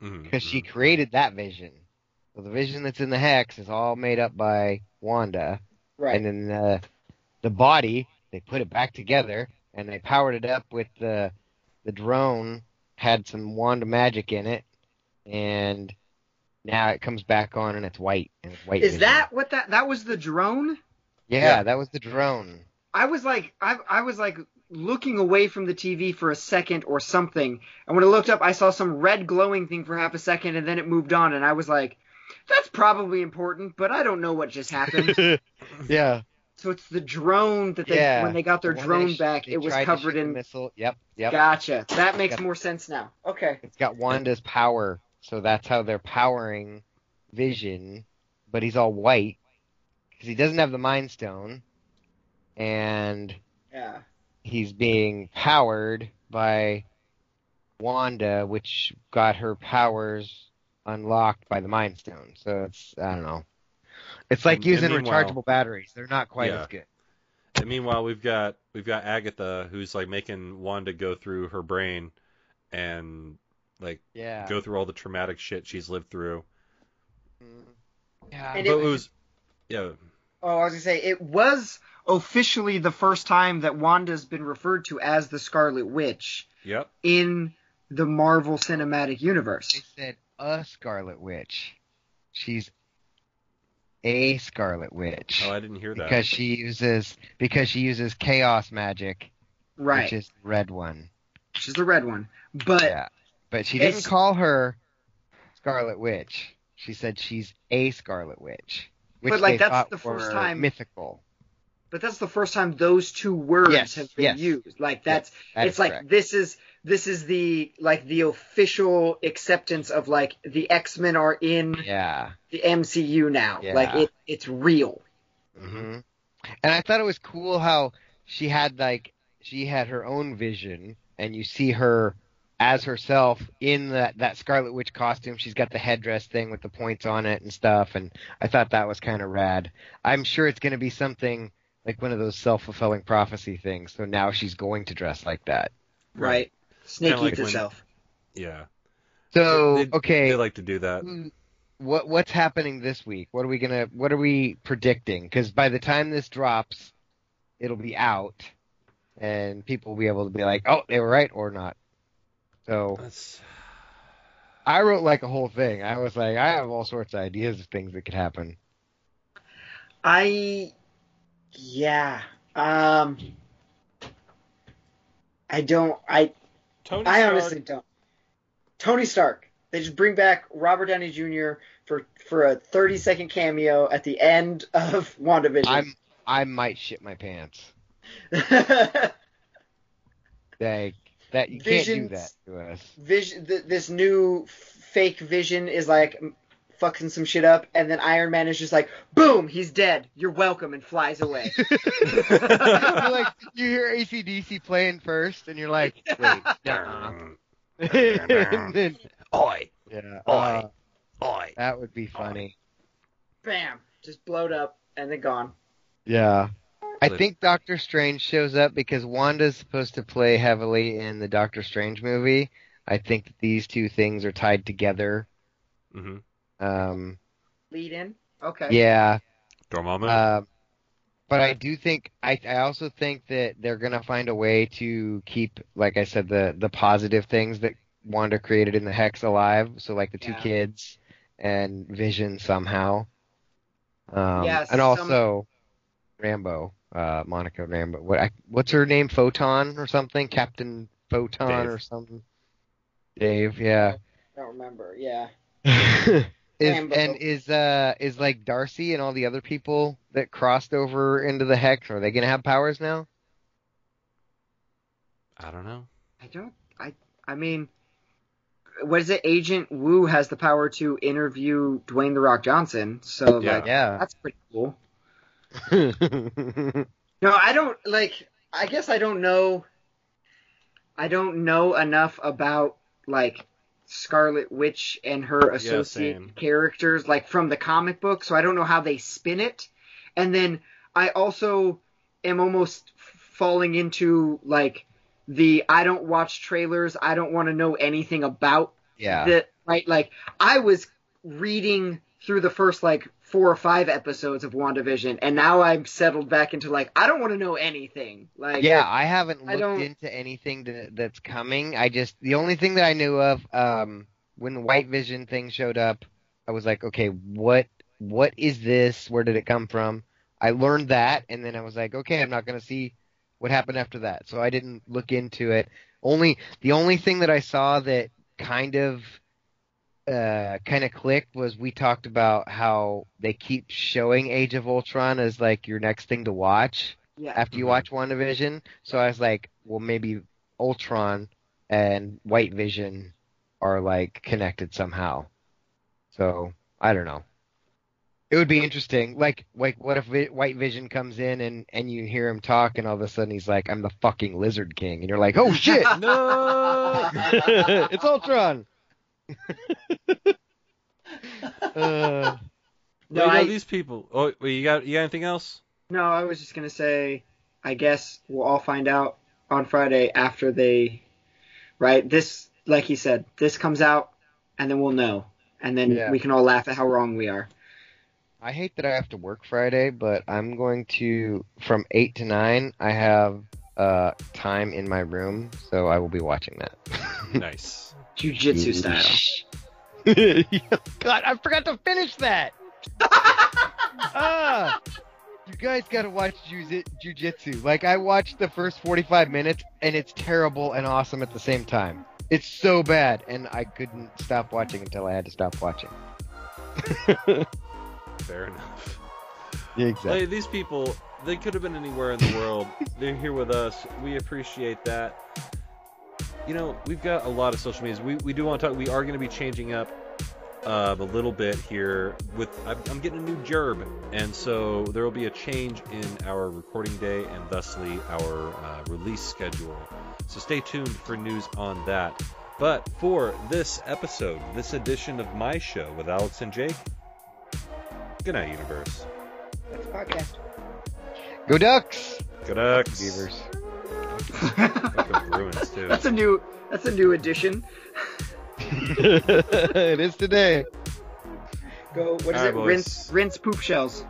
because she mhm. created that Vision. So the Vision that's in the hex is all made up by Wanda, Right. and then the the body they put it back together and they powered it up with the the drone had some Wanda magic in it, and now it comes back on and it's white and it's white. Is Vision. that what that that was the drone? Yeah, Yeah. that was the drone. I was like I I was like looking away from the TV for a second or something, and when I looked up, I saw some red glowing thing for half a second, and then it moved on, and I was like, "That's probably important, but I don't know what just happened." [LAUGHS] yeah. So it's the drone that they Yeah. when they got their The drone sh- back, it was covered in. missile. Yep, yep. Gotcha. That makes Yep. more sense now. Okay. It's got Wanda's power, so that's how they're powering Vision, but he's all white because he doesn't have the Mind Stone, and Yeah. he's being powered by Wanda, which got her powers unlocked by the Mind Stone. So it's I don't know. It's like um, And- using and rechargeable batteries. They're not quite Yeah. as good. And meanwhile, we've got we've got Agatha who's like making Wanda go through her brain and like Yeah. go through all the traumatic shit she's lived through. Mm-hmm. Yeah. And But it- it was yeah, Oh, I was gonna say it was officially the first time that Wanda's been referred to as the Scarlet Witch yep. in the Marvel Cinematic Universe. They said a Scarlet Witch. She's a Scarlet Witch. Oh, I didn't hear that. because she uses because she uses chaos magic, Right. which is the red one. She's the red one. But yeah. But she didn't call her Scarlet Witch. She said she's a Scarlet Witch. Which But, like, they that's the first time- mythical. but that's the first time those two words Yes, have been yes. used. Like that's That it's is like correct. this is this is the like the official acceptance of like the X Men are in Yeah. the MCU now. Yeah. Like it it's real. hmm And I thought it was cool how she had like she had her own vision, and you see her as herself in that that Scarlet Witch costume. She's got the headdress thing with the points on it and stuff, and I thought that was kind of rad. I'm sure it's going to be something like one of those self fulfilling prophecy things. So now she's going to dress like that. Right. Snake Kinda like eats when- itself. Yeah. So They- okay, They like to do that. what what's happening this week? What are we gonna? What are we predicting? Because by the time this drops, it'll be out, and people will be able to be like, "Oh, they were right" or not. So That's I wrote like a whole thing. I was like, I have all sorts of ideas of things that could happen. I yeah. Um I don't I Tony I Stark. honestly don't. Tony Stark. They just bring back Robert Downey Jr. for for a 30 second cameo at the end of WandaVision. I'm I might shit my pants. [LAUGHS] Like that you can't do that to us. Vision th- this new fake Vision is like m- fucking some shit up and then Iron Man is just like boom, he's dead. You're welcome and flies away. [LAUGHS] you're like you hear ACDC playing first, and you're like, wait, [LAUGHS] then, Oi, yeah, Oi. uh, oi. that would be funny. Bam, just blowed up and then gone. Yeah. I think Doctor Strange shows up because Wanda's supposed to play heavily in the Doctor Strange movie. I think that these two things are tied together. hmm Um, Lead in. Okay. yeah. Dormammu. Um, but I do think I, I also think that they're gonna find a way to keep, like I said, the the positive things that Wanda created in the Hex alive. So like the two Yeah. kids and Vision somehow. Um, Yes, and some- also Rambo, uh, Monica Rambo. What I, what's her name? Photon or something? Captain Photon Dave. or something? Dave, yeah. I don't remember. Yeah. [LAUGHS] [LAUGHS] Is Rambo. and is uh is like Darcy and all the other people that crossed over into the hex are they gonna have powers now? I don't know. I don't. I. I mean, what is it? Agent Woo has the power to interview Dwayne the Rock Johnson. So Yeah. like, Yeah. that's pretty cool. [LAUGHS] No, I don't like. I guess I don't know. I don't know enough about like Scarlet Witch and her associated same. characters, like from the comic book. So I don't know how they spin it. And then I also am almost falling into like the I don't watch trailers. I don't want to know anything about yeah. the right. Like I was reading through the first like four or five episodes of WandaVision, and now I'm settled back into like I don't want to know anything. Like Yeah, I haven't looked into anything that, that's coming. I just the only thing that I knew of um when the White Vision thing showed up, I was like, okay, what what is this? Where did it come from? I learned that, and then I was like, okay, I'm not gonna see what happened after that. So I didn't look into it. Only the only thing that I saw that kind of uh kind of clicked was we talked about how they keep showing Age of Ultron as like your next thing to watch yeah. after you Mhm. watch WandaVision. So I was like, well, maybe Ultron and White Vision are like connected somehow. So I don't know. It would be interesting. Like, like what if Vi- White Vision comes in and and you hear him talk, and all of a sudden he's like, "I'm the fucking Lizard King," and you're like, "Oh shit, [LAUGHS] No. [LAUGHS] it's Ultron." Uh, No, [LAUGHS] Well, you know, I- these people. Oh, wait, you got you got anything else? No, I was just gonna say. I guess we'll all find out on Friday after they. Right. This, like he said, this comes out, and then we'll know, and then Yeah. we can all laugh at how wrong we are. I hate that I have to work Friday, but I'm going to from eight to nine. I have uh time in my room, so I will be watching that. [LAUGHS] Nice. Jujitsu style. [LAUGHS] God, I forgot to finish that. [LAUGHS] ah, you guys gotta watch Jiu- jujitsu. Like I watched the first 45 minutes, and it's terrible and awesome at the same time. It's so bad, and I couldn't stop watching until I had to stop watching. Fair enough. Yeah, exactly. Hey, these people, they could have been anywhere in the world. They're here with us. We appreciate that. You know, we've got a lot of social medias. We, we do want to talk. We are going to be changing up uh, a little bit here. With I'm, I'm getting a new gerb, and so there will be a change in our recording day and thusly our uh, release schedule. So stay tuned for news on that. But for this episode, this edition of my show with Alex and Jake, good night, universe. That's podcast. Go Ducks! Good Ducks. Beavers. Fucking Bruins too. that's a new. That's a new addition. [LAUGHS] it is today. Go. What is All right, it? boys. Rinse. Rinse poop shells.